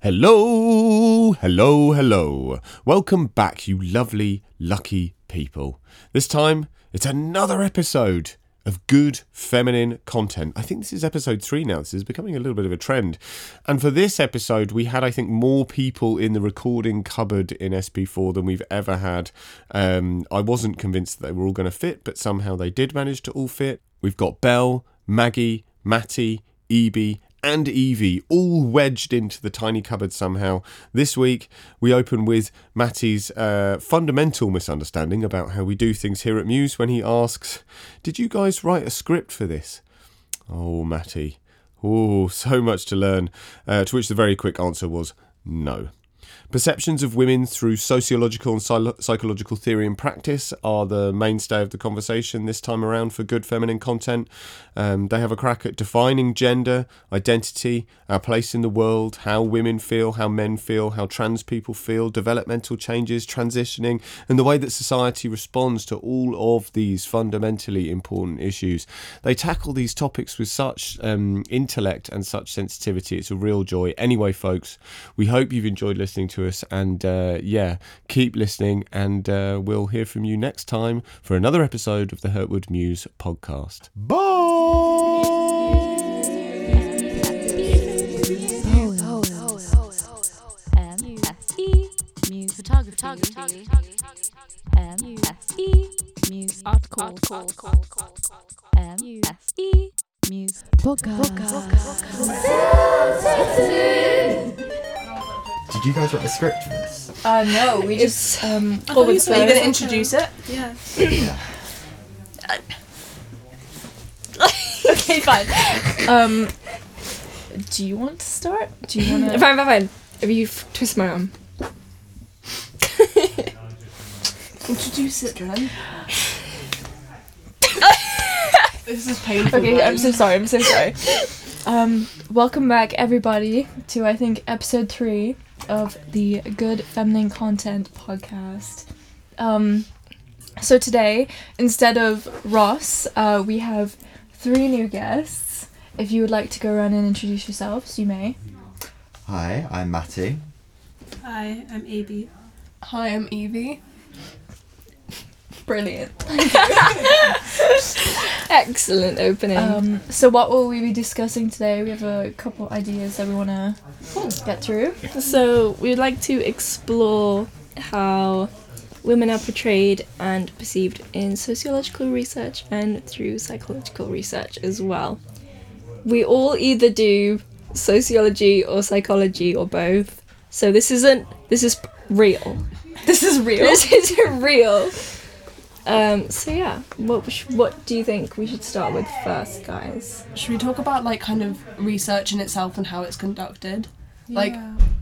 Hello, hello, hello. Welcome back, you lovely, lucky people. This time, it's another episode of good feminine content. I think this is episode three now. This is becoming a little bit of a trend. And for this episode, we had, I think, more people in the recording cupboard in SP4 than we've ever had. Um, I wasn't convinced that they were all going to fit, but somehow they did manage to all fit. We've got Belle, Maggie, Matty, Evie, and Evie all wedged into the tiny cupboard somehow. This week, we open with Matty's uh, fundamental misunderstanding about how we do things here at Muse when he asks, Did you guys write a script for this? Oh, Matty. Oh, so much to learn. Uh, to which the very quick answer was no. Perceptions of women through sociological and psy- psychological theory and practice are the mainstay of the conversation this time around for good feminine content. Um, they have a crack at defining gender, identity, our place in the world, how women feel, how men feel, how trans people feel, developmental changes, transitioning, and the way that society responds to all of these fundamentally important issues. They tackle these topics with such um, intellect and such sensitivity. It's a real joy. Anyway, folks, we hope you've enjoyed listening to us, and uh, yeah, keep listening, and uh, we'll hear from you next time for another episode of the Hurtwood Muse podcast. Bye. M-S-E, Muse Photography, M-S-E, Muse Article, M-S-E, Muse Did you guys write the script for this? Uh, no, we just um. I thought you said Are you gonna introduce it? Yeah. Okay, fine. um, do you want to start? Do you want to? Fine, fine, fine. If you f- twist my arm. Introduce it then. This is painful. Okay, I'm so sorry. I'm so sorry. Um, welcome back, everybody, to I think episode three of the Good Feminine Content podcast. Um, so today, instead of Ross, uh, we have three new guests. If you would like to go around and introduce yourselves, you may. Hi, I'm Matty. Hi, I'm AB. Hi, I'm Evie. Brilliant. Excellent opening. Um, so what will we be discussing today? We have a couple ideas that we want to get through. so we'd like to explore how women are portrayed and perceived in sociological research and through psychological research as well. We all either do sociology or psychology or both. So this isn't this is real. This is real. This is real. Um, so yeah, what sh- what do you think we should start with first, guys? Should we talk about like kind of research in itself and how it's conducted? Like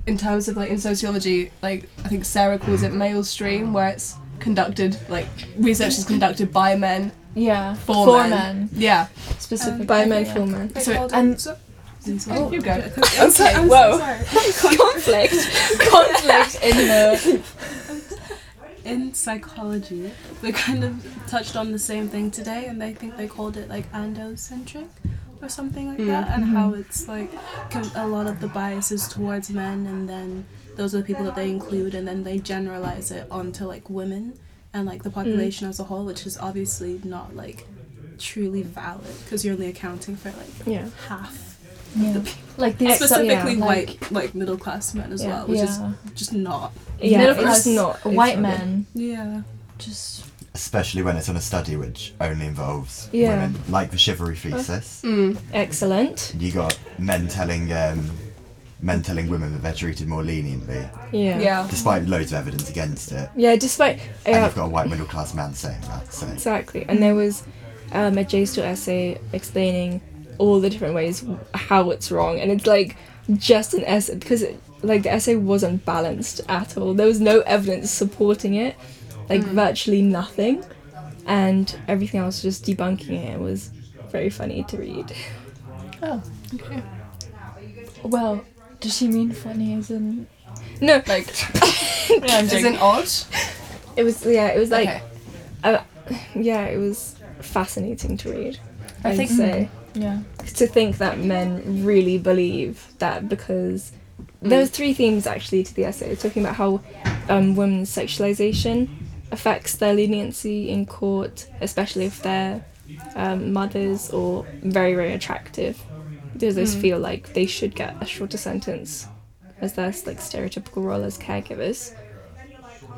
in terms of like in sociology, like I think Sarah calls it malestream, where it's conducted like research is conducted by men Yeah, for, for men. men, Yeah. specifically. By men yeah. for men. So And oh, you go. Okay, whoa. Conflict. Conflict in the in psychology, they kind of touched on the same thing today, and they think they called it like androcentric or something like that, and how mm-hmm. it's like a lot of the biases towards men, and then those are the people that they include, and then they generalize it onto like women and like the mm-hmm. population as a whole, which is obviously not like truly valid because you're only accounting for like Yeah. half Yeah. Like the specifically yeah, white like, like middle class men as Yeah. well, which yeah. is just not. Yeah, middle class, not white men Yeah. just Especially when it's on a study which only involves Yeah. women, like the chivalry thesis. Mm. Excellent. You got men telling um, men telling women that they're treated more leniently, Yeah. Yeah. despite loads of evidence against it. Yeah, despite and you've got a white middle class man saying that. So exactly, and there was um, a JSTOR essay explaining all the different ways how it's wrong, and it's like just an essay because it, like the essay wasn't balanced at all. There was no evidence supporting it, like virtually nothing, and everything else just debunking it. It was very funny to read. Oh, okay. Well. Does she mean funny as in No, Like Yeah, I'm is joking. it odd? it was yeah, it was like Okay. uh, yeah, it was fascinating to read. I I'd think- say. Yeah. to think that men really believe that because there was three themes actually to the essay. Talking about how um, women's sexualization affects their leniency in court, especially if they're um, mothers or very very attractive. Does this feel like they should get a shorter sentence as their like stereotypical role as caregivers?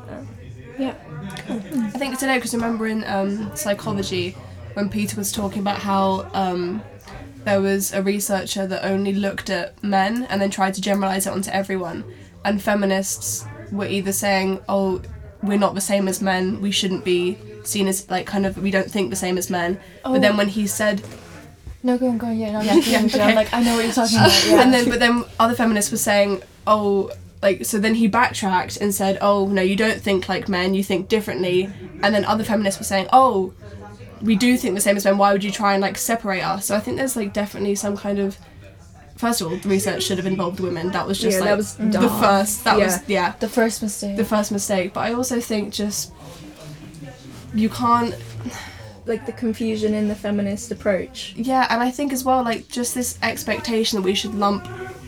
Um, yeah. I think today, because remember in um, psychology, when Peter was talking about how um, there was a researcher that only looked at men and then tried to generalize it onto everyone, and feminists were either saying, "Oh, we're not the same as men. We shouldn't be seen as like kind of we don't think the same as men." But then oh. when he said, No, go on, go on. Yeah, no, Yeah, yeah, yeah, yeah. okay. I'm like, I know what you're talking about. Yeah. and then but then other feminists were saying, "Oh." Like so, then he backtracked and said, "Oh no, you don't think like men. You think differently." And then other feminists were saying, "Oh, we do think the same as men. Why would you try and like separate us?" So I think there's like definitely some kind of. First of all, the research should have involved women. That was just Yeah, like that was the dumb. first. That was yeah, the first mistake. the first mistake. But I also think just you can't Like the confusion in the feminist approach. Yeah, and I think as well, like just this expectation that we should lump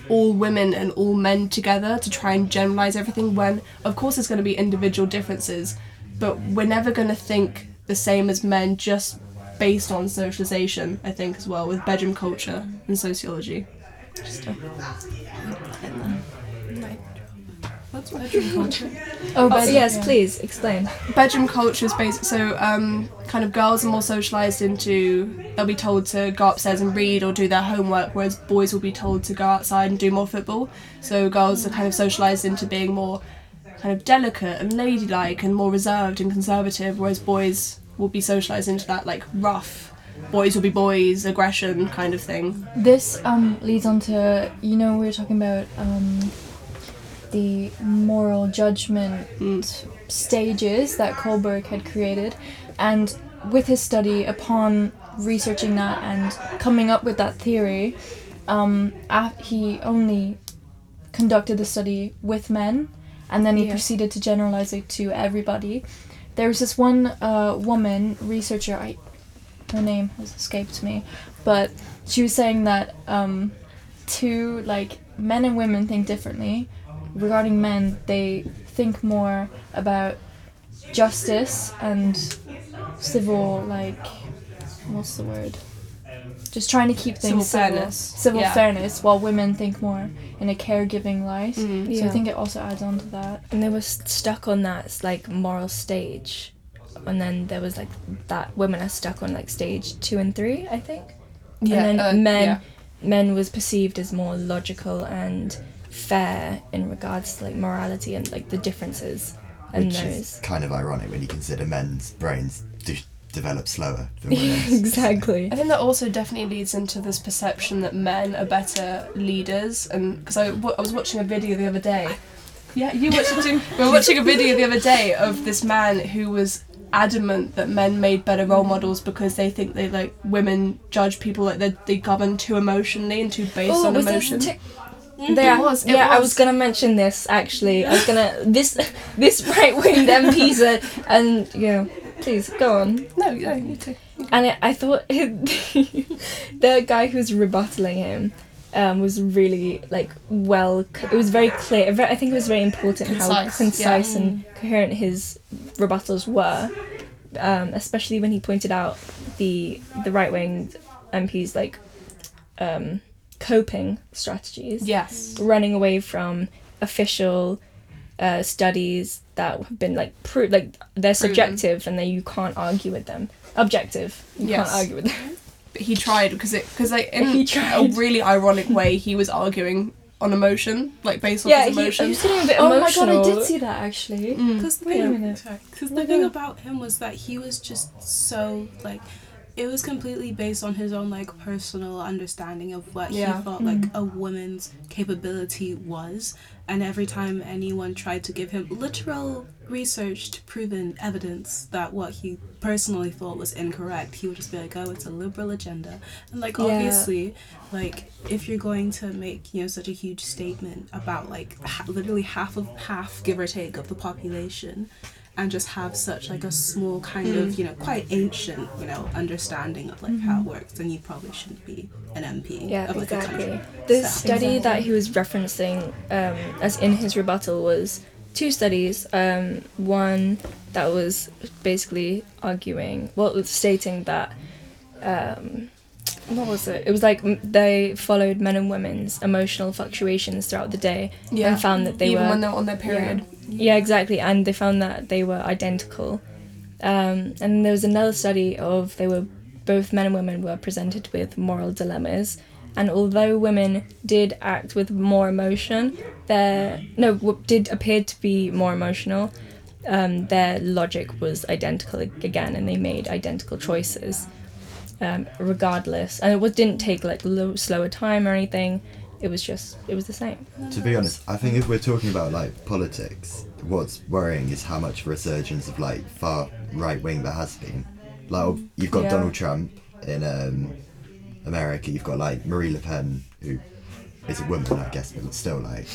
all women and all men together to try and generalize everything when, of course, there's going to be individual differences, but we're never going to think the same as men just based on socialization, I think, as well, with bedroom culture and sociology. Just to- What's bedroom culture? oh, Oh, but yes, yeah. please explain. bedroom culture is based so um kind of girls are more socialized into they'll be told to go upstairs and read or do their homework whereas boys will be told to go outside and do more football so girls are kind of socialized into being more kind of delicate and ladylike and more reserved and conservative whereas boys will be socialized into that like rough boys will be boys aggression kind of thing This um leads on to you know we were talking about um the moral judgment stages that Kohlberg had created, and with his study, upon researching that and coming up with that theory, um, af- he only conducted the study with men, and then he Yeah. proceeded to generalize it to everybody. There was this one uh, woman researcher. I her name has escaped me, but she was saying that um, two like men and women think differently. Regarding men, they think more about justice and civil like what's the word? Just trying to keep things Civil civil, fairness. civil Yeah. fairness, while women think more in a caregiving light. So I think it also adds on to that. and they were st- stuck on that like moral stage and then there was like that women are stuck on like stage two and three i think Yeah, and then uh, men yeah. men was perceived as more logical and fair in regards to like morality and like the differences and Which those is kind of ironic when you consider men's brains do develop slower than women's. exactly I think that also definitely leads into this perception that men are better leaders, and because I, I was watching a video the other day. Yeah, you watched it too. We were watching a video the other day of this man who was adamant that men made better role models because they think they like women judge people like they they govern too emotionally and too based Oh, on emotion. this t- there, It was, it yeah, I was. was gonna mention this actually. I was gonna this this right winged MP said, and yeah, please go on. no, no, you too. And it, I thought the guy who was rebuttaling him um, was really like well. It was very clear. I think it was very important how Concise, concise yeah. and coherent his rebuttals were, um, especially when he pointed out the the right wing MPs like um, coping strategies Yes. running away from official uh, studies that have been like pro- like they're subjective and then you can't argue with them. Objective, you Yes. can't argue with them. But he tried because it because like in He a really ironic way he was arguing on emotion, like based off yeah, his he, he emotion. was getting a bit Oh my god, I did see that actually. Mm. Because the Wait a minute. sorry, 'cause No, the thing about him was that he was just so like, it was completely based on his own like personal understanding of what Yeah. he thought like a woman's capability was, and every time anyone tried to give him literal researched proven evidence that what he personally thought was incorrect he would just be like oh it's a liberal agenda and like Yeah. obviously like if you're going to make you know such a huge statement about like ha- literally half of half give or take of the population and just have such like a small kind of you know quite ancient you know understanding of like how it works then you probably shouldn't be an mp Yeah, of like exactly. The So- study that he was referencing, um, as in his rebuttal, was two studies. Um, one that was basically arguing, well, stating that, um, what was it? It was like m- they followed men and women's emotional fluctuations throughout the day Yeah. and found that they Even were when they're on their period. yeah, exactly. And they found that they were identical. Um, and there was another study of they were both men and women were presented with moral dilemmas. And although women did act with more emotion, their no w- did appear to be more emotional. Um, their logic was identical again, and they made identical choices, um, regardless. And it was didn't take like low, slower time or anything. It was just it was the same. To be honest, I think if we're talking about like politics, what's worrying is how much resurgence of like far right wing there has been. Like you've got Yeah. Donald Trump in um, America, you've got like Marine Le Pen, who is a woman, I guess, but still like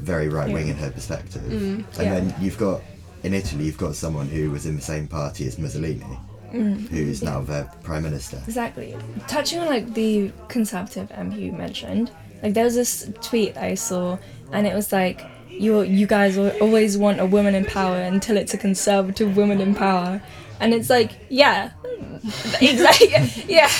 very right wing in her perspective. and Yeah. then you've got in Italy, you've got someone who was in the same party as Mussolini, Mm. who is now their prime minister. Exactly. Touching on like the conservative MP you mentioned, like there was this tweet I saw, and it was like, "You you guys always want a woman in power until it's a conservative woman in power," and it's like, yeah, exactly, yeah,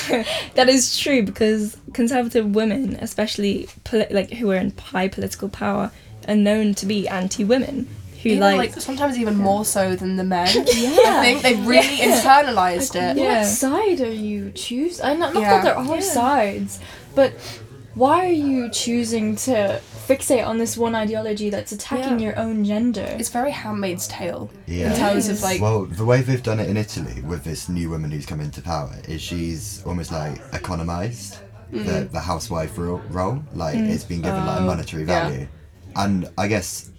that is true because conservative women, especially poli- like who are in high political power, are known to be anti-women. Who Even, like, like, sometimes even more so than the men. Yeah. I think they've really internalized it. Yeah. What side are you choosing? I not, not Yeah. that there are sides, but why are you choosing to fixate on this one ideology that's attacking Yeah. your own gender? It's very Handmaid's Tale Yeah. in terms of like Well, the way they've done it in Italy with this new woman who's come into power is she's almost like economized the, mm-hmm. the housewife ro- role. Like mm. it's been given like a oh. monetary yeah. value. And I guess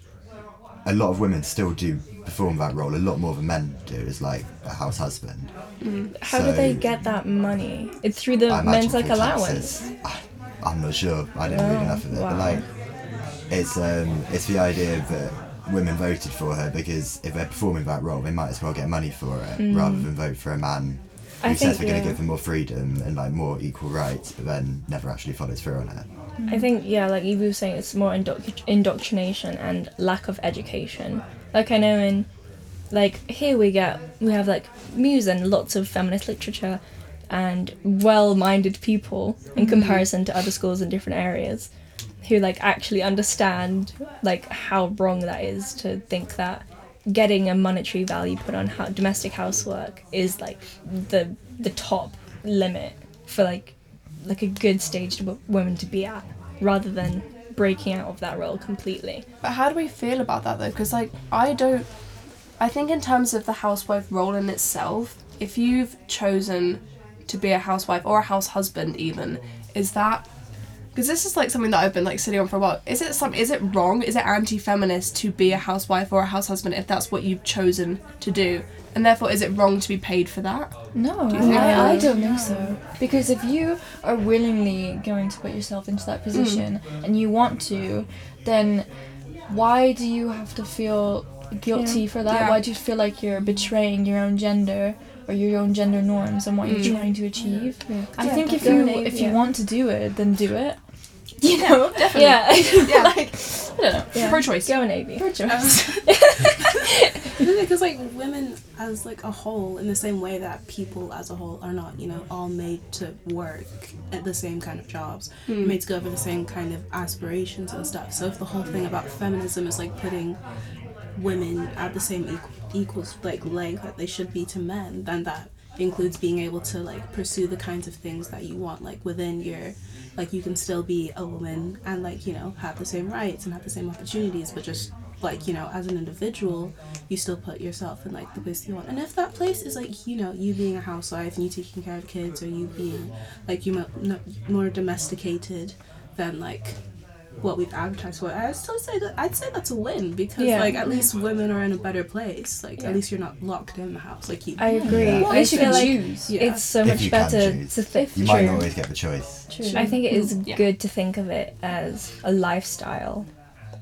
a lot of women still do perform that role a lot more than men do as like a house husband. how do they get that money? It's through the men's like allowance. taxes. I, I'm not sure. I didn't read Oh, enough of it, wow. but like, it's um, it's the idea that women voted for her because if they're performing that role, they might as well get money for it rather than vote for a man who Mm. I says think, they're going to give them more freedom and like more equal rights, but then never actually follows through on it. I think yeah, like Evie was saying, it's more indoctr- indoctrination and lack of education. Like I know in, like here we get we have like Muse and lots of feminist literature, and well-minded people in mm-hmm. comparison to other schools in different areas, who like actually understand like how wrong that is to think that getting a monetary value put on how domestic housework is like the the top limit for like like a good stage to women to be at rather than breaking out of that role completely But how do we feel about that though? Because like I don't. I think in terms of the housewife role in itself, if you've chosen to be a housewife or a house husband, even, is that because this is like something that I've been like sitting on for a while. Is it some? Is it wrong? Is it anti-feminist to be a housewife or a house husband if that's what you've chosen to do? And therefore, is it wrong to be paid for that? No, you think- I, I don't think so. Because if you are willingly going to put yourself into that mm. position and you want to, then why do you have to feel guilty for that? Yeah. Why do you feel like you're betraying your own gender or your own gender norms and what you're mm. trying to achieve? I Yeah, think if you if you yeah. want to do it, then do it. You know, Definitely. yeah Yeah. like I don't know. yeah. Pro-choice. go navy Pro-choice. because like women as like a whole in the same way that people as a whole are not you know all made to work at the same kind of jobs hmm. made to go for the same kind of aspirations and stuff so if the whole thing about feminism is like putting women at the same equal equals like length that they should be to men then that includes being able to like pursue the kinds of things that you want like within your like you can still be a woman and like you know have the same rights and have the same opportunities but just like you know as an individual you still put yourself in like the place you want. And if that place is like you know you being a housewife and you taking care of kids or you being like you mo- more domesticated than like what we've advertised for i still say that i'd say that's a win because Yeah. like at least women are in a better place like Yeah. at least you're not locked in the house like you i agree Yeah. Well, at i least you feel can like choose. Yeah. it's so If much you can better choose. to think You might not always get the choice. True. I think it is Yeah. good to think of it as a lifestyle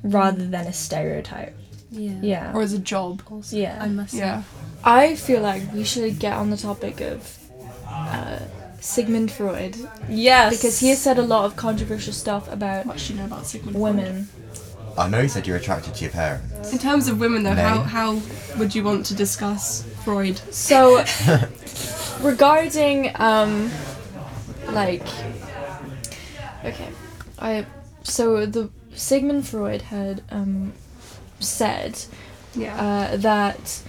rather than a stereotype. Yeah. Yeah. or as a job. Also, Yeah. I must say. Yeah. I feel like we should get on the topic of uh, Sigmund Freud Yes. because he has said a lot of controversial stuff about What do you know about Sigmund Freud? women. I know you said you're attracted to your parents. In terms of women, though, Nay. how how would you want to discuss Freud? So, regarding um, like, okay, I so the Sigmund Freud had um said Yeah. uh, that.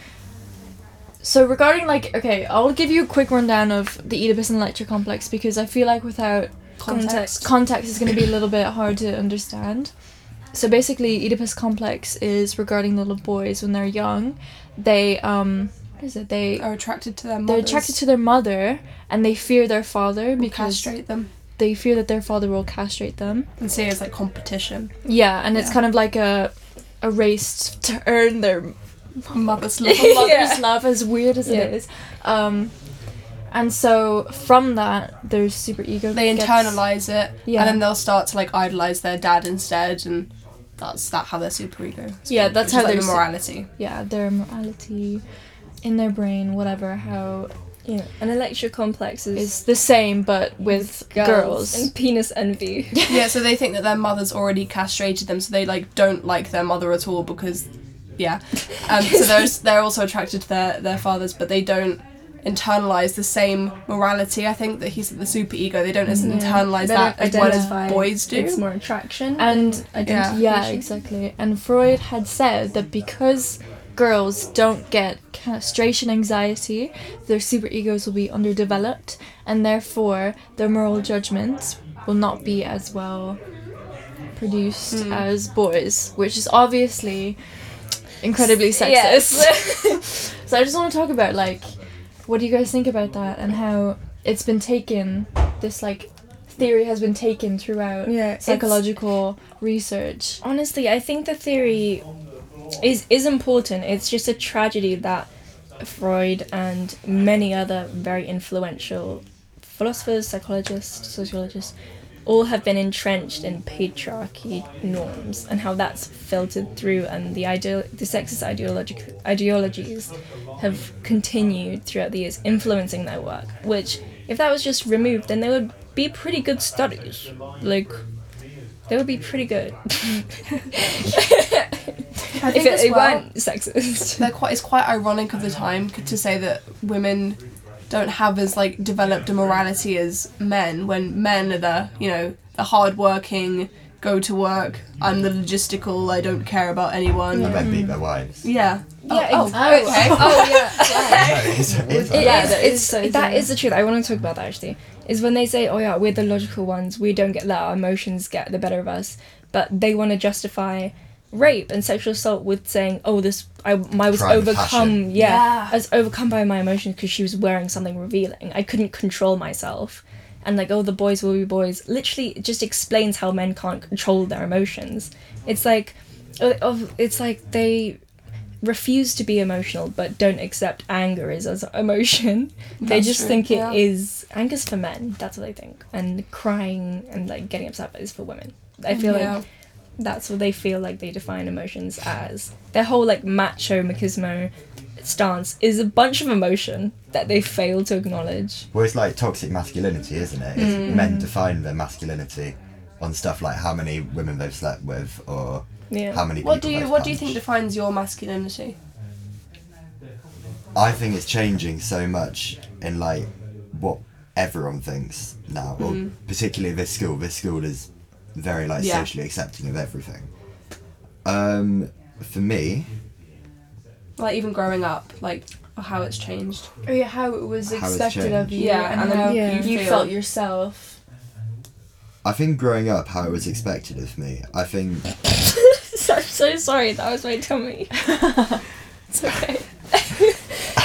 So regarding like okay, I'll give you a quick rundown of the Oedipus and Electra complex because I feel like without Context. context is going to be a little bit hard to understand. So basically, Oedipus complex is regarding little boys when they're young. They um, what is it? They are attracted to their they're attracted to their mother and they fear their father Will because castrate them they fear that their father will castrate them. and see it as like competition. Yeah, and it's kind of like a a race to earn their Mother's love. mother's Yeah. love, as weird as Yeah. it is. Um, and so from that, their super ego. they gets- internalize it, Yeah. and then they'll start to like idolize their dad instead, and that's that how their super ego. Yeah, formed, that's how how is, like, their morality. Yeah, their morality in their brain, whatever. How Yeah. An Electra complex is is the same, but with girls. and penis envy. yeah, so they think that their mother's already castrated them, so they like don't like their mother at all because, yeah. Um, so they're they're also attracted to their their fathers, but they don't internalize the same morality. I think that he's the super ego. They don't internalize They that don't as well as boys do. It's more attraction And than yeah, identification. exactly. And Freud had said that because girls don't get castration anxiety, their super egos will be underdeveloped, and therefore their moral judgments will not be as well produced Hmm. as boys, which is obviously incredibly sexist. Yes. so I just want to talk about like, what do you guys think about that and how it's been taken? This like theory has been taken throughout Yeah, psychological research. Honestly, I think the theory is is important. It's just a tragedy that Freud and many other very influential philosophers, psychologists, sociologists all have been entrenched in patriarchy norms and how that's filtered through and the ideal the sexist ideologic ideologies have continued throughout the years influencing their work which if that was just removed then they would be pretty good studies like they would be pretty good I if think it, as it well, weren't sexist. they're quite. It's quite ironic of the time to say that women don't have as like developed a morality as men. When men are the you know the hardworking, go to work. I'm the logistical. I don't care about anyone. And men beat their mm. wives. Yeah. Yeah, Oh, ex- oh, okay. Oh yeah. No, it's, it's It Yeah, is- it's, so that the truth. I want to talk about that actually. Is when they say, "Oh yeah, we're the logical ones. We don't get let Our emotions get the better of us," but they want to justify rape and sexual assault with saying, "Oh, this I my was Crime overcome. Yeah, Yeah. I was overcome by my emotions because she was wearing something revealing. I couldn't control myself." And like, oh, the boys will be boys. Literally, it just explains how men can't control their emotions. It's like, uh, of it's like they refuse to be emotional but don't accept anger is as emotion. they That's just true, think yeah. it is anger's for men. That's what they think, and crying and like getting upset is for women. I feel Yeah. like that's what they feel like they define emotions as. Their whole like macho machismo stance is a bunch of emotion that they fail to acknowledge. Well, it's like toxic masculinity, isn't it? It's mm. men define their masculinity on stuff like how many women they've slept with or Yeah. how many What people do you they've What do you think defines your masculinity? I think it's changing so much in like what everyone thinks now, or mm. particularly this school. This school is very like Yeah. socially accepting of everything. Um, for me, Like even growing up, like how it's changed. Or yeah, how it was How it's expected of you Yeah, and, and then how Yeah. you feel- felt yourself. I think growing up, how it was expected of me. I think I'm so sorry. That was my tummy. it's okay.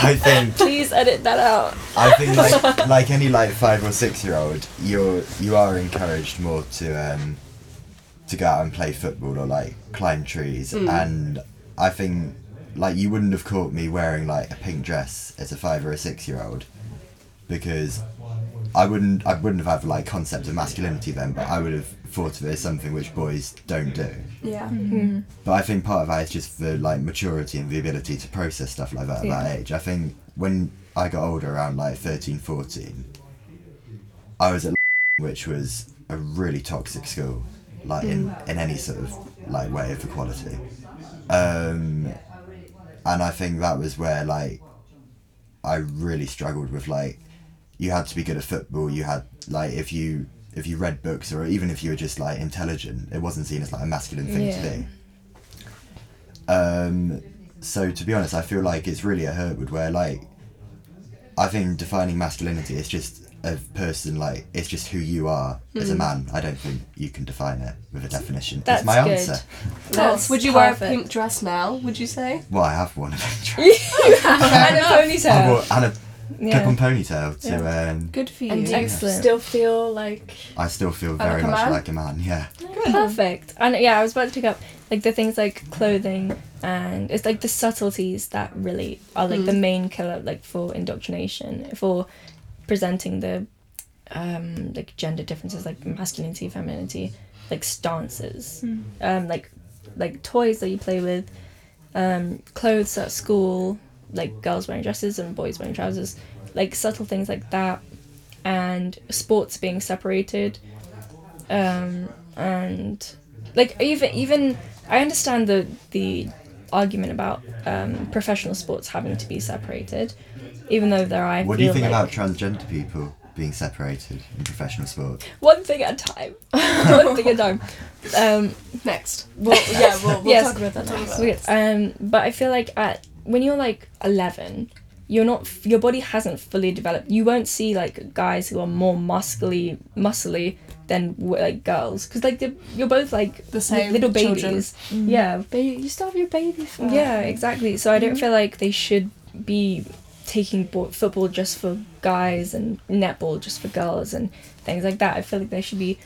I think Please edit that out. I think like like any like five or six year old, you're you are encouraged more to um to go out and play football or like climb trees and I think like you wouldn't have caught me wearing like a pink dress as a five or a six year old because I wouldn't I wouldn't have had like concept of masculinity then, but I would have thought of it as something which boys don't do. Yeah. Mm-hmm. Hmm. But I think part of that is just the like maturity and the ability to process stuff like that at Yeah. that age. I think when I got older, around like 13, 14, I was at which was a really toxic school, like in, mm. in any sort of like way of equality. Um, and I think that was where like I really struggled with like you had to be good at football. You had like if you if you read books or even if you were just like intelligent, it wasn't seen as like a masculine thing Yeah. to do. Um, so to be honest, I feel like it's really a Hurtwood where like I think defining masculinity is just a person like it's just who you are as a man. I don't think you can define it with a definition. That's That's my good. answer. That's Would you wear a pink dress now? Would you say? Well, I have one eventually. and a I ponytail. wore, and a Yeah. clip-on ponytail to um, Good for you. And do you Excellent. still feel like I still feel very a much man? like a man. Yeah. Perfect. And yeah, I was about to pick up like the things like clothing and it's like the subtleties that really are like the main killer like for indoctrination for presenting the um like gender differences like masculinity femininity like stances um like like toys that you play with um clothes at school like girls wearing dresses and boys wearing trousers like subtle things like that and sports being separated um and like even even I understand the the argument about um, professional sports having to be separated, even though there I What do you think like about transgender people being separated in professional sports? one thing at a time, one thing at a time. Um, Next. well yeah we'll, we'll Yes. talk about that next. um, but I feel like at when you're like eleven, you're not your body hasn't fully developed. You won't see like guys who are more muscly, muscly than like girls because like they're, you're both like The same little children. babies. Mm-hmm. Yeah, Baby, you still have your baby fat. Yeah, exactly. So I don't mm-hmm. feel like they should be taking bo- football just for guys and netball just for girls and things like that. I feel like they should be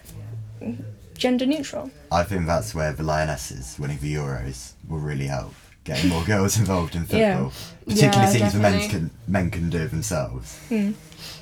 gender neutral. I think that's where the Lionesses winning the Euros will really help. Getting more girls involved in football, Yeah. particularly Yeah, things the men can men can do themselves. Hmm.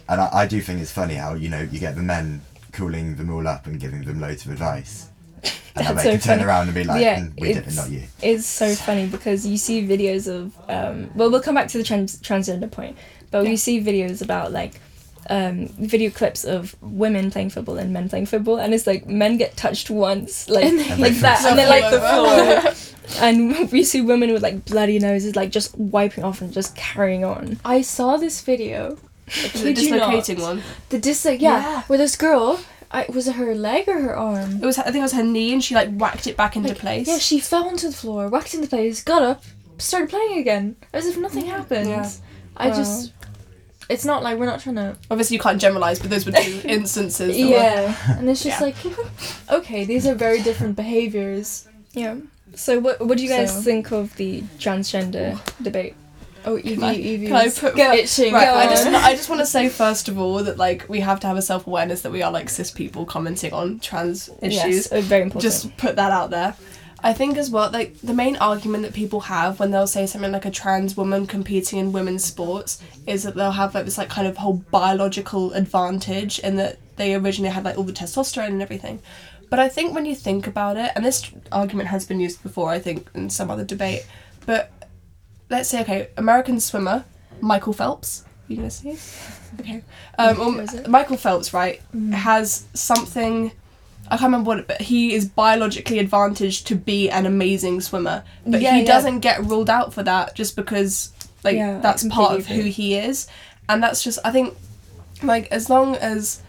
And I, I do think it's funny how you know you get the men calling them all up and giving them loads of advice, and That's they so can turn around and be like, Yeah, "Mm, "We did it, not you." It's so funny because you see videos of um, well, we'll come back to the trans- transgender point, but you see videos about like um, video clips of women playing football and men playing football, and it's like men get touched once, like And like they that, fall and then like the floor. and we see women with like bloody noses, like just wiping off and just carrying on. I saw this video. The Kid you not. dislocating one. The disloc yeah, Yeah. where this girl, I, was it her leg or her arm? It was I think it was her knee and she like whacked it back into place. Yeah, she fell onto the floor, whacked into place, got up, started playing again, as if nothing happened. Yeah. I Wow. just, it's not like we're not trying to. Obviously you can't generalise, but those were two instances. that were- Yeah, and it's just Yeah. like, okay, these are very different behaviors. Yeah. So what what do you guys So- think of the transgender debate? Oh, Evie, Can I- Evie, can I was put- itching. Right, Go I just. I just want to say first of all that like we have to have a self awareness that we are like cis people commenting on trans issues. Yes, uh, very important. Just put that out there. I think as well, like the main argument that people have when they'll say something like a trans woman competing in women's sports is that they'll have like this like kind of whole biological advantage in that they originally had like all the testosterone and everything. But I think when you think about it, and this argument has been used before, I think, in some other debate, but let's say, okay, American swimmer, Michael Phelps. You gonna see? Okay. Um, um. Michael Phelps, right, has something. I can't remember what, but he is biologically advantaged to be an amazing swimmer. But Yeah, he yeah. doesn't get ruled out for that just because, like, Yeah, that's part of who he is, and that's just I think, like, as long as.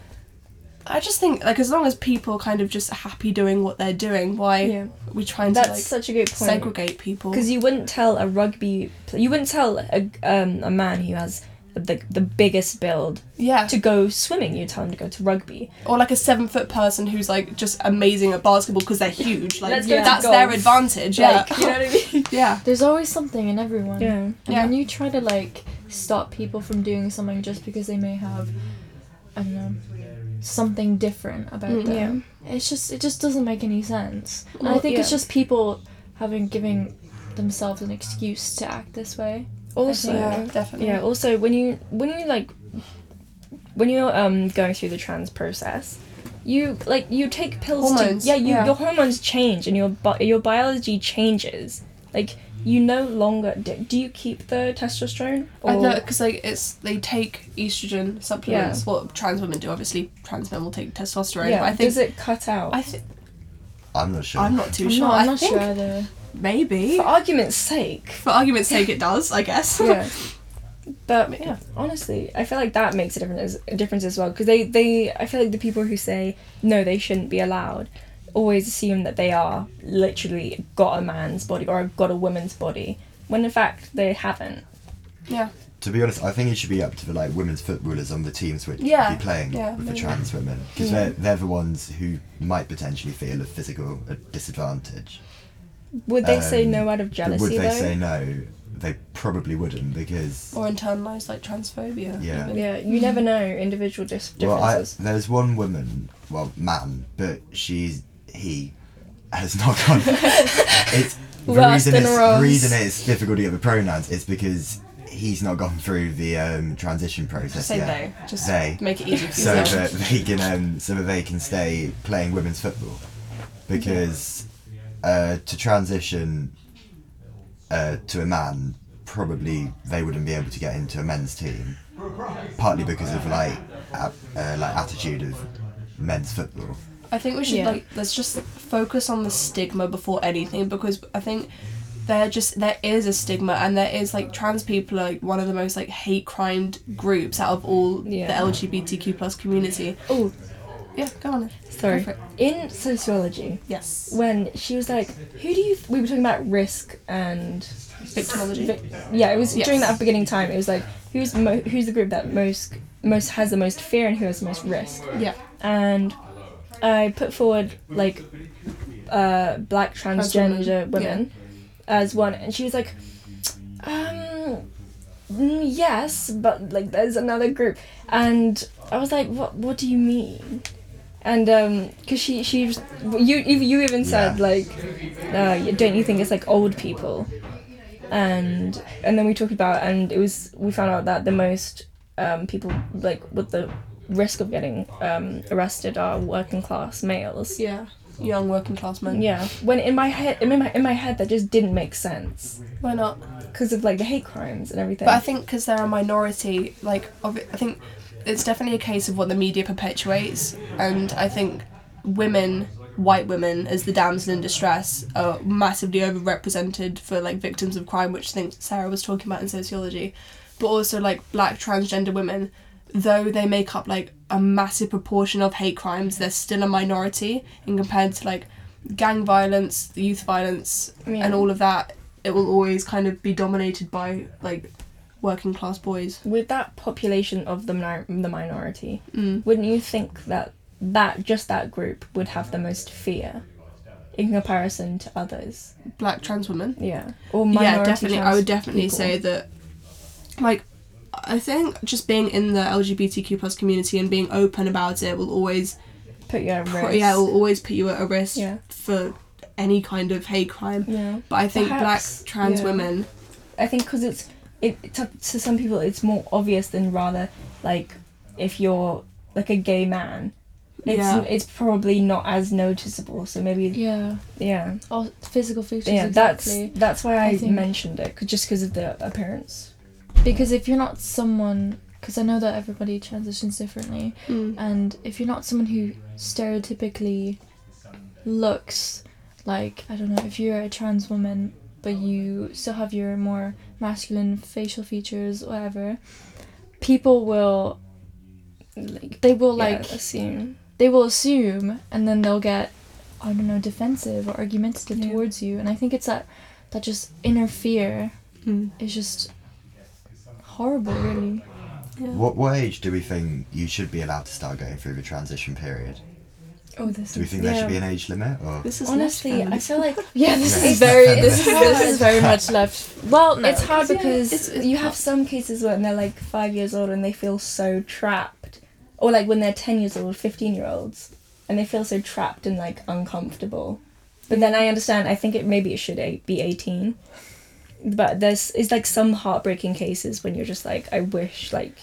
I just think like as long as people kind of just happy doing what they're doing, why Yeah. are we trying That's to like such a point. segregate people? Because you wouldn't tell a rugby, you wouldn't tell a, um, a man who has the, the biggest build yeah, to go swimming. You tell them to go to rugby. or like a seven foot person who's like just amazing at basketball because they're huge. Like Let's go to that's their golf. advantage. Yeah, Like, you know what I mean? yeah, There's always something in everyone. Yeah. And Yeah. when you try to like stop people from doing something just because they may have, I don't know, something different about Mm. them, it's just it just doesn't make any sense. And I Well, think it's just people having giving themselves an excuse to act this way. Also, yeah, yeah. definitely. Also, when you when you like when you're um going through the trans process, you like you take pills Hormones, to yeah you yeah. your hormones change and your bi- your biology changes. Like you no longer do, do you keep the testosterone? I know because like it's they take estrogen supplements. Yeah. What trans women do, obviously, trans men will take testosterone. yeah. but I think does it cut out? I think I'm not sure. I'm not too I'm sure. not, I'm I not think sure either. Maybe For argument's sake. for argument's sake, it does. I guess. yeah. But yeah, honestly, I feel like that makes a difference a difference as well because they they I feel like the people who say no they shouldn't be allowed always assume that they are literally got a man's body or got a woman's body when in fact they haven't. yeah. To be honest, I think it should be up to the like women's footballers on the teams which Yeah, be playing yeah, with the trans women because Yeah. they're they're the ones who might potentially feel a physical uh, disadvantage. Would they say Um, no out of jealousy would they though? say no? They probably wouldn't because Or internalized like transphobia. Yeah. even. yeah, you never know individual dis- well, I, differences. there's one woman, well, man, but she's he has not gone. it's the Worse reason than it's Ross. the reason it's difficulty of the pronouns is because he's not gone through the um, transition process Just say yet. they. Just They. make it easy for so yourself. that they can um, so that they can stay playing women's football because uh, to transition uh, to a man probably they wouldn't be able to get into a men's team partly because of like a, uh, like attitude of men's football I think we should Yeah. like let's just focus on the stigma before anything because I think there just there is a stigma and there is like trans people are like one of the most like hate crimed groups out of all Yeah. the LGBTQ plus community. Oh, Yeah, go on. then. sorry. Go. In sociology, Yes. when she was like, "Who do you?" Th-? We were talking about risk and Victimology. Vic- yeah, it was Yes. during that beginning time. It was like who's mo- who's the group that most most has the most fear and who has the most risk. Yeah. And I put forward like uh, black Trans transgender women, women as one, and she was like, um, mm, yes, but like there's another group, and I was like, what What do you mean? And um, cause she she you you you even said Yeah. like, uh, don't you think it's like old people? and and then we talked about and it was we found out that the most um, people like with the risk of getting um, arrested are working class males. Yeah. Young working class men. Yeah, when in my head in my in my head that just didn't make sense Why not? because of like the hate crimes and everything. But I think because they're a minority, like of it, I think it's definitely a case of what the media perpetuates, and I think women, white women, as the damsel in distress, are massively overrepresented for like victims of crime, which I think Sarah was talking about in sociology, but also like black transgender women. Though they make up like a massive proportion of hate crimes, they're still a minority in compared to like gang violence, youth violence, Yeah. and all of that. It will always kind of be dominated by like working class boys. with that population of the minor- the minority, Mm. wouldn't you think that that just that group would have the most fear in comparison to others? Black trans women. Yeah, or minority yeah, definitely. I would definitely people. say that, like, I think just being in the LGBTQ plus community and being open about it will always, put you at risk. yeah, will always put you at a risk Yeah. for any kind of hate crime. yeah. But I think Perhaps, black trans yeah. women, I think because it's it to, to some people it's more obvious than rather like if you're like a gay man, it's Yeah. it's probably not as noticeable. So maybe Yeah. yeah All physical features. yeah exactly. that's that's why I, I think- mentioned it 'cause- just because of the appearance. because if you're not someone, because I know that everybody transitions differently, mm, and if you're not someone who stereotypically looks like I don't know, if you're a trans woman but you still have your more masculine facial features, whatever, people will Like they will yeah, like assume they will assume and then they'll get I don't know defensive or argumentative Yeah. towards you, and I think it's that that just inner fear mm, is just horrible, really. yeah. what what age do we think you should be allowed to start going through the transition period oh this do we is think there yeah. should be an age limit or This is honestly I feel like Yeah, this Yeah. is very this is this is very much left. Well, no, it's hard yeah, because it's- it's you have some cases when they're like five years old and they feel so trapped, or like when they're ten years old, fifteen year olds, and they feel so trapped and like uncomfortable. But then I understand. I think it maybe it should be eighteen, but there's it's like some heartbreaking cases when you're just like I wish like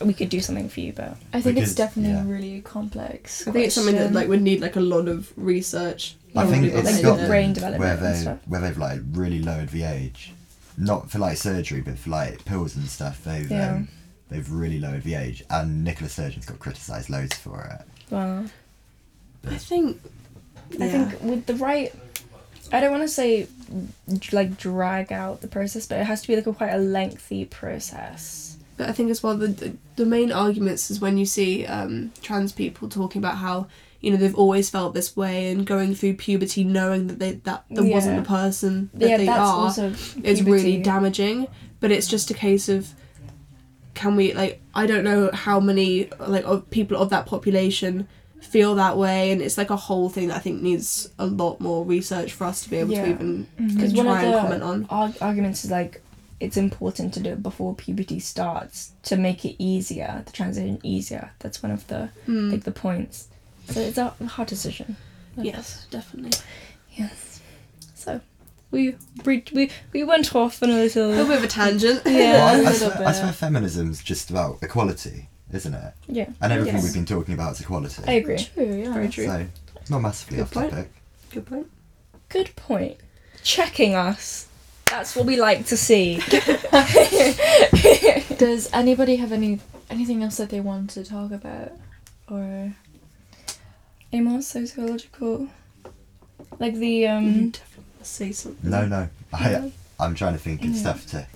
we could do something for you, but I think Because- it's definitely yeah. really complex. I think it's something that like would need like a lot of research. I think Probably it's like got brain where development and they stuff. where they've like really lowered the age, not for like surgery, but for like pills and stuff. They've Yeah. um, they've really lowered the age, and Nicola Sturgeon's got criticised loads for it. well, I think. I think with the right, I don't want to say like drag out the process, but it has to be like a quite a lengthy process. But I think as well the, the main arguments is when you see um, trans people talking about how you know they've always felt this way and going through puberty knowing that they that there wasn't Yeah. the person that yeah, they that's are also is really damaging. But it's just a case of can we like I don't know how many like of people of that population feel that way and it's like a whole thing that I think needs a lot more research for us to be able Yeah. to even Because try one of and the comment on. arg- arguments is like it's important to do it before puberty starts to make it easier, the transition easier. That's one of the Mm. like the points. So it's a hard decision. Yes, definitely. Yes. So we we we, we went off on a A little. little bit of a tangent. Yeah, Well, I, a I, little swear, I swear feminism's just about equality, isn't it? Yeah. And everything Yes. we've been talking about is equality. I agree. True, yeah. Very true. So not massively Good off point. topic. Good point. Good point. Checking us. That's what we like to see. Does anybody have any anything else that they want to talk about, or A more sociological, like the um. definitely say something. No, no. I No. I'm trying to think of Yeah. stuff to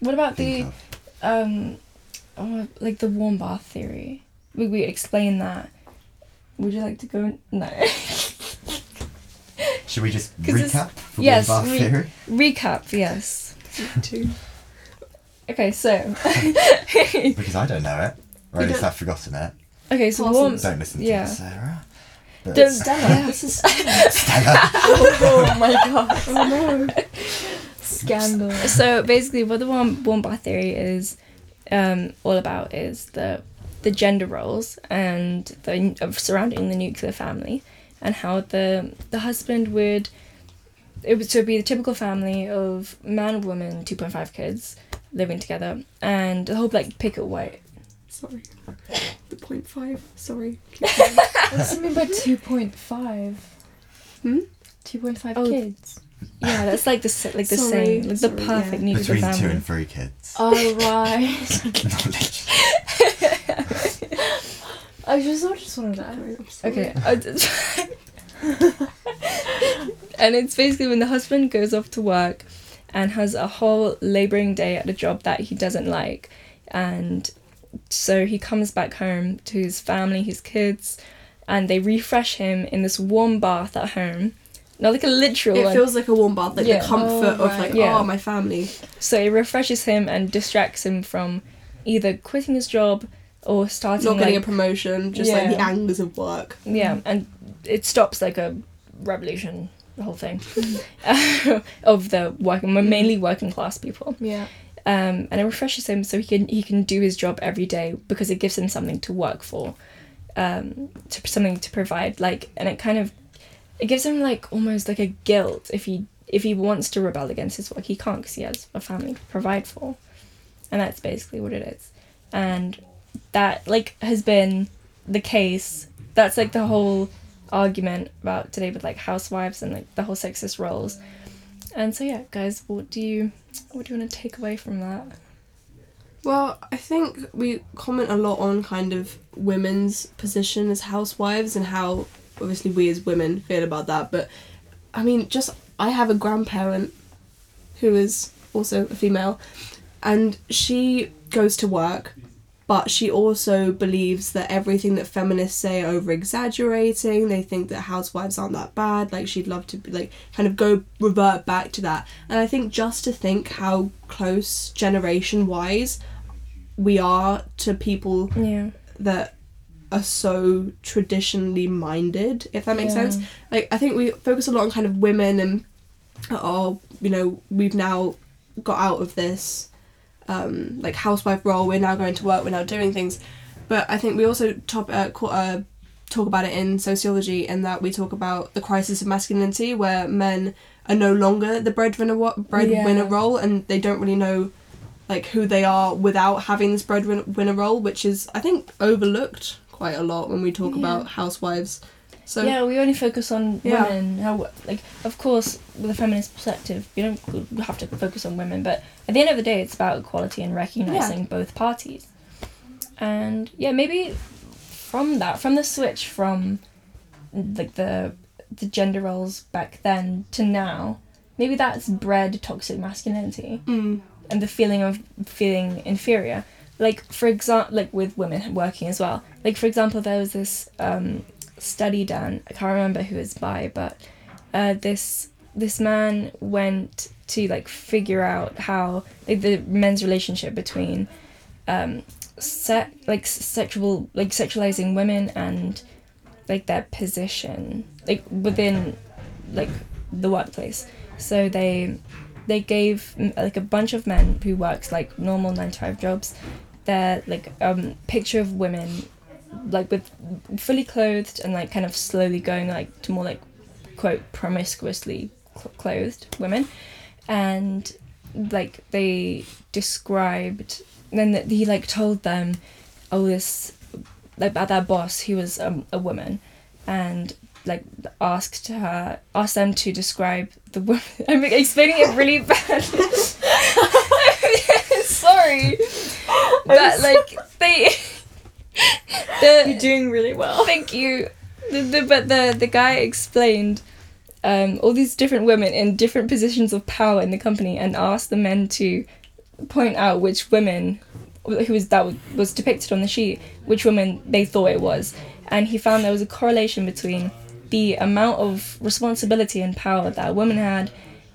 What about think the of. um, oh, like the warm bath theory? We we explain that. Would you like to go? No. Should we just recap for yes, one re- theory? Recap. Yes. Okay, so. Because I don't know it. Or at least I've forgotten it. okay, so Parsons. warm. Don't listen to Yeah. Sarah. Don't- Stella? Yeah. This is Stella. oh my god! Oh no! Scandal. so basically what the warm, warm bath theory is um, all about is the the gender roles and the of surrounding the nuclear family and how the the husband would it would so it'd be the typical family of man woman 2.5 kids living together and the whole like picket white Sorry. The point five. Sorry. What's it mean by two point five? Hmm? Two point five Oh. kids. yeah that's like the s- like the Sorry, same like the sorry, perfect yeah. nuclear Between two and three kids. Oh right. Knowledge. I just I just wanted to ask. Okay. I d- and it's basically when the husband goes off to work and has a whole laboring day at a job that he doesn't like. And so he comes back home to his family, his kids, and they refresh him in this warm bath at home. Not like a literal It one. feels like a warm bath, like Yeah. the comfort Oh, of like, oh, Yeah. oh, my family. so it refreshes him and distracts him from either quitting his job or starting Not getting like, a promotion, just like the Yeah. angers of work. Yeah, and it stops like a revolution, the whole thing, of the working, mainly working class people. Yeah. Um, and it refreshes him so he can he can do his job every day because it gives him something to work for, um, to something to provide. Like, and it kind of, it gives him like almost like a guilt if he if he wants to rebel against his work, he can't because he has a family to provide for, and that's basically what it is. And that like has been the case. That's like the whole argument about today with like housewives and like the whole sexist roles. And so yeah, guys, what do you what do you want to take away from that? Well, I think we comment a lot on kind of women's position as housewives and how obviously we as women feel about that. But I mean, just I have a grandparent who is also a female, and she goes to work, but she also believes that everything that feminists say are over exaggerating. They think that housewives aren't that bad. Like she'd love to be like kind of go revert back to that. And I think just to think how close generation wise we are to people Yeah. that are so traditionally minded, if that makes Yeah. sense. Like I think we focus a lot on kind of women and oh, you know, we've now got out of this um, like housewife role. We're now going to work. We're now doing things. But I think we also top, uh, co- uh, talk about it in sociology, in that we talk about the crisis of masculinity, where men are no longer the breadwinner wo- breadwinner Yeah. role, and they don't really know like who they are without having this breadwinner role, which is I think overlooked quite a lot when we talk Yeah. about housewives. So yeah, we only focus on Yeah. women. How, like, of course, with a feminist perspective, you don't have to focus on women, but at the end of the day, it's about equality and recognizing both parties. And yeah, maybe from that, from the switch from like the the gender roles back then to now, maybe that's bred toxic masculinity mm, and the feeling of feeling inferior. Like for example, like with women working as well. Like for example, there was this um, study done. I can't remember who it's by, but uh, this this man went to like figure out how like the men's relationship between um, se- like sexual like sexualizing women and like their position like within like the workplace. So they they gave like a bunch of men who works like normal nine to five jobs their like um picture of women like with fully clothed and like kind of slowly going like to more like quote promiscuously cl- clothed women. And like they described then th- he like told them oh this like about their boss who was um, a woman. And like asked her asked them to describe the woman i'm explaining it really badly sorry. But like they the You're doing really well. Thank you. The, the, but the the guy explained um, all these different women in different positions of power in the company and asked the men to point out which women who was that was depicted on the sheet, which women they thought it was, and he found there was a correlation between the amount of responsibility and power that a woman had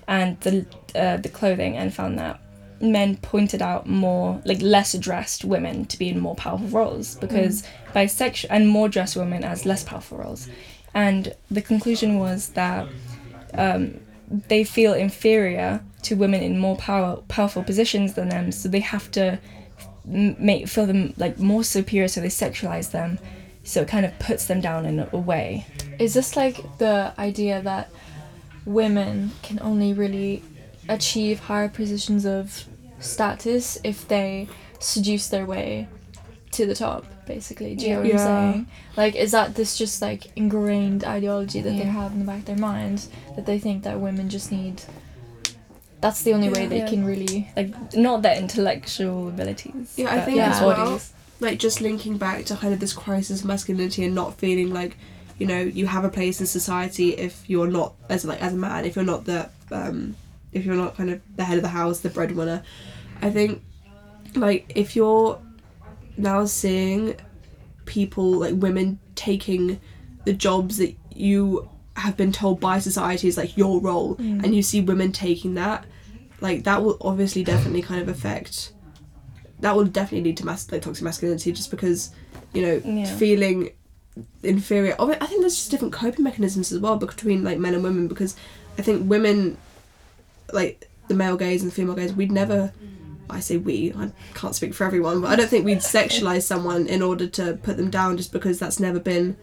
and the uh, the clothing, and found that men pointed out more like less dressed women to be in more powerful roles because bisexual and more dressed women as less powerful roles. And the conclusion was that um, they feel inferior to women in more power powerful positions than them so they have to make feel them like more superior so they sexualize them so it kind of puts them down in a way. Is this like the idea that women can only really achieve higher positions of status if they seduce their way to the top, basically? Do you know what Yeah. I'm saying? Like, is that this just like ingrained ideology that they have in the back of their mind that they think that women just need? That's the only way they Yeah. can really. like not their intellectual abilities Yeah, I think their as well- like just linking back to kind of this crisis of masculinity and not feeling like you know you have a place in society if you're not as like as a man if you're not the um if you're not kind of the head of the house the breadwinner i think like if you're now seeing people like women taking the jobs that you have been told by society is like your role mm. and you see women taking that like that will obviously definitely kind of affect that will definitely lead to mas- like toxic masculinity just because you know Yeah. feeling inferior i think there's just different coping mechanisms as well between like men and women because i think women like the male gaze and the female gaze we'd never i say we i can't speak for everyone but i don't think we'd sexualize someone in order to put them down just because that's never been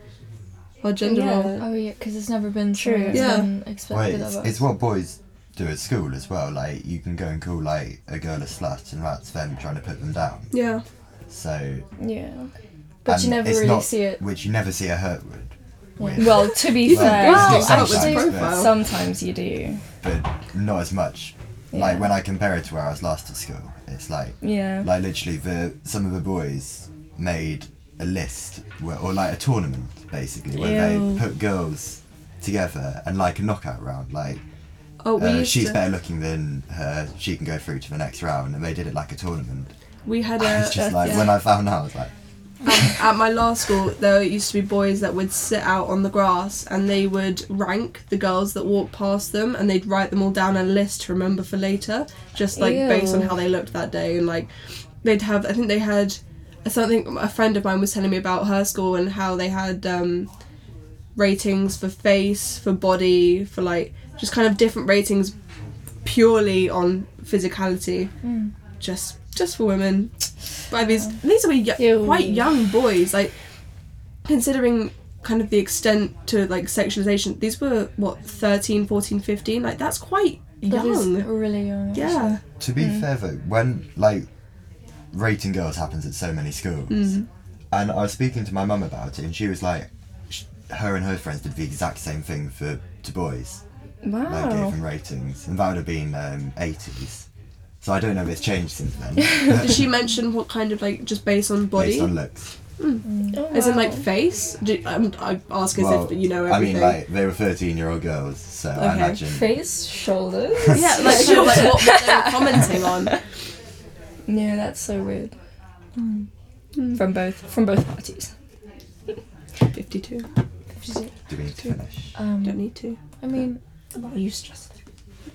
our gender Yeah. role Oh yeah, because it's never been True. true. It's Yeah. been Well, it's, of us. it's what boys do at school as well. Like you can go and call like a girl a slut, and that's them trying to put them down. yeah So, yeah but you never really not- see it. which you never see a hurt with, well to be Well, fair Well, not up with sometimes, but- profile. sometimes you do but not as much. Yeah. Like when I compare it to where I was last at school, it's like yeah like literally the some of the boys made a list where, or like a tournament basically where Ew. they put girls together and like a knockout round like oh we uh, she's to, better looking than her she can go through to the next round and they did it like a tournament we had it's a just like yeah. when I found out I was like at my last school, there used to be boys that would sit out on the grass and they would rank the girls that walked past them and they'd write them all down on a list to remember for later, just like based on how they looked that day. And like, they'd have, I think they had something, a friend of mine was telling me about her school and how they had um, ratings for face, for body, for like, just kind of different ratings purely on physicality. Just just for women. But these these are y- quite young boys, like considering kind of the extent to like sexualization. These were what 13, 14, 15. Like that's quite That is young. really young. Yeah. To be fair though, when like rating girls happens at so many schools, and I was speaking to my mum about it, and she was like, sh- her and her friends did the exact same thing for to boys, like Wow. gave them ratings, and that would have been um, 80s. So I don't know if it's changed since then. Did she mention what kind of like just based on body? Based on looks. Hmm. Oh, As in like face? Do, I'm, I ask as Well, if you know everything. I mean, like they were 13 year old girls, so I imagine. face, shoulders. yeah, like, sure, like what, what they were commenting on. Yeah, that's so weird. Hmm. Hmm. From both from both parties. Fifty-two. Do we need to finish? Um, Don't need to. I mean, are You stress.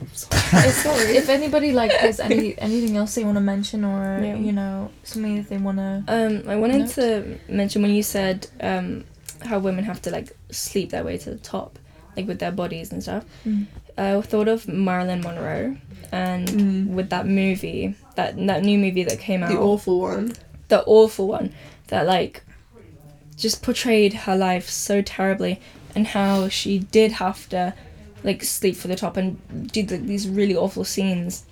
If, if anybody like has any anything else they want to mention or Yeah. you know something that they want to. Um, I wanted Note? to mention when you said um, how women have to like sleep their way to the top, like with their bodies and stuff. Mm. I thought of Marilyn Monroe, and Mm. with that movie, that that new movie that came out, The awful one. the awful one, that like just portrayed her life so terribly, and how she did have to like sleep for the top and did the, these really awful scenes.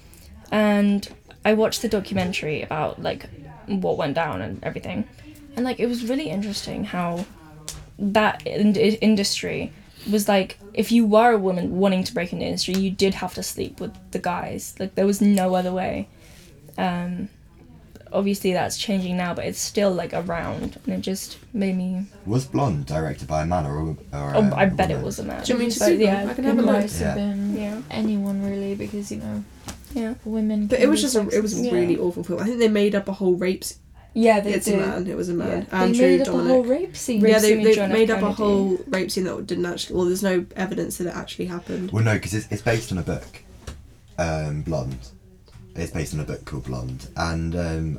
And I watched the documentary about like what went down and everything, and like it was really interesting how that in- industry was like if you were a woman wanting to break into industry you did have to sleep with the guys. Like there was no other way. Um obviously that's changing now but it's still like around and it just made me Was Blonde directed by a man or, a- or oh a i bet it was a man Do you mean to But Google? yeah I can have a it look. have Yeah. been yeah anyone really because you know yeah women. But it was just a, it was a sexist. really awful film. I think they made up a whole rape. s- yeah they It's did a man. It was a man. They Andrew made up Dominik. a whole rape scene. Rape yeah, they, scene with they made up a whole rape scene that didn't actually. Well, there's no evidence that it actually happened. Well, no, because it's, it's based on a book, um, Blonde. It's based on a book called Blonde, and um,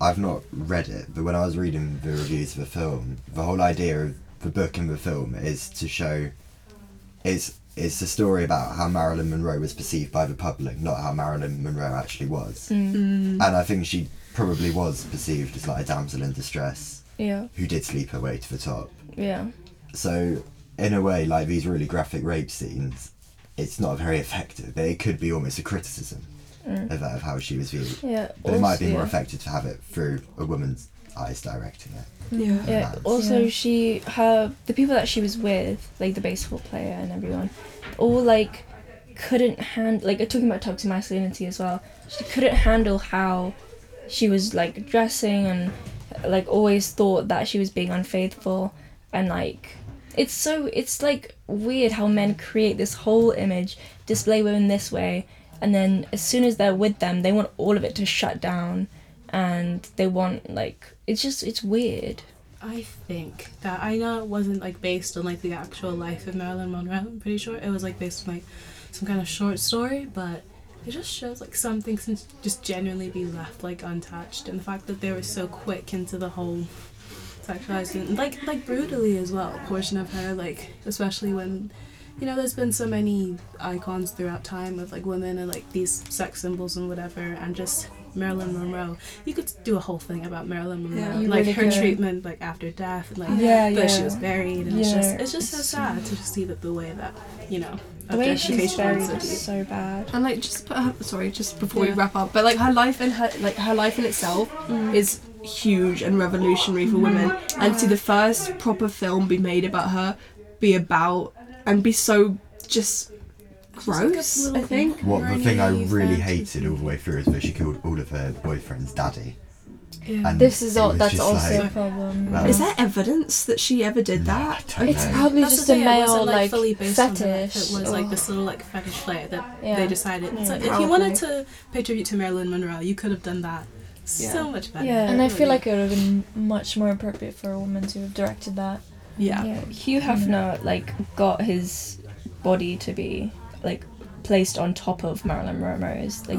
I've not read it, but when I was reading the reviews of the film, the whole idea of the book and the film is to show, it's it's a story about how Marilyn Monroe was perceived by the public, not how Marilyn Monroe actually was, Mm, Mm. and I think she probably was perceived as like a damsel in distress yeah. who did sleep her way to the top. yeah. So, in a way, like these really graphic rape scenes, it's not very effective, but it could be almost a criticism Mm. of, of how she was viewed. yeah But it might be more yeah. effective to have it through a woman's eyes directing it. Yeah. Yeah. Also, Yeah. she her the people that she was with, like the baseball player and everyone, all like couldn't handle like talking about toxic masculinity as well. She couldn't handle how she was like dressing and like always thought that she was being unfaithful and like it's so it's like weird how men create this whole image display women this way and then as soon as they're with them they want all of it to shut down and they want like it's just it's weird I think that I know it wasn't like based on like the actual life of Marilyn Monroe. I'm pretty sure it was like based on like some kind of short story, but it just shows like some things can just genuinely be left like untouched, and the fact that they were so quick into the whole sexualizing, like like brutally as well, portion of her, like especially when. You know, there's been so many icons throughout time of like women and like these sex symbols and whatever, and just Marilyn Monroe. You could do a whole thing about Marilyn Monroe, Yeah. Like really her could. treatment, like after death, and like Yeah, that she was buried, and it's just it's just so sad to see that the way that you know the way she's buried is so is deep. so bad And like just put her, sorry, just before Yeah. we wrap up, but like her life and her like her life in itself mm. is huge and revolutionary for women. And to the first proper film be made about her, be about and be so just gross. I think. What the thing I really hated all the way through is that she called all of her boyfriends daddy. Yeah. And This is it all. was That's just also like- a problem. Well, Is there evidence that she ever did that? I don't It's know. probably That's just the a thing, it male wasn't, like fully based on her life. fetish. It was like this little like fetish play that Yeah. they decided. It's Yeah. like, if you wanted to pay tribute to Marilyn Monroe, you could have done that so much better. Yeah. And I feel like it would have been much more appropriate for a woman to have directed that. Yeah. yeah hugh hefner like got his body to be like placed on top of marilyn monroe's like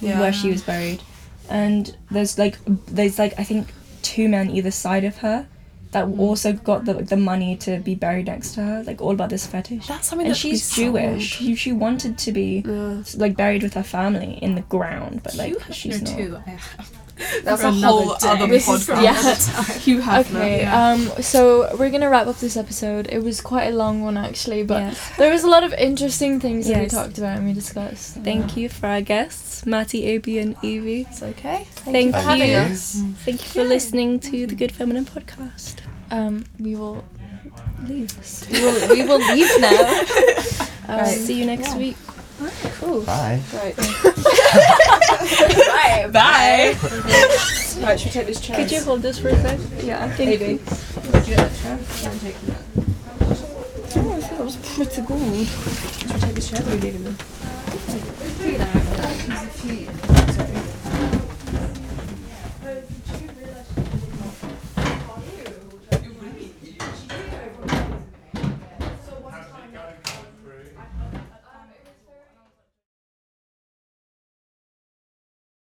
Yeah. where she was buried and there's like there's like i think two men either side of her that Mm. also got the the money to be buried next to her like all about this fetish That's something and that she's jewish she, she wanted to be Yeah. like buried with her family in the ground but like Hugh she's Hefner not too. That's a whole day. other This is- podcast. yeah. You have Okay, yeah. um, so we're gonna wrap up this episode. It was quite a long one actually, but Yes. there was a lot of interesting things that we talked about and we discussed. Thank you for our guests, Matty, Abby, and Evie. It's okay. Thank, for you. having us. Thank you for listening to the Good Feminine podcast. Um, we will leave. We will, we will leave now. Um, See you next week. Alright, cool. Bye. Right. Bye. Bye. right, should we take this chair? Could you hold this for a sec? Yeah. Thank Maybe. you. Would you get that chair? Yeah, I'm taking that. Oh, I thought that was pretty good. Should we take this chair? Or are we leaving them?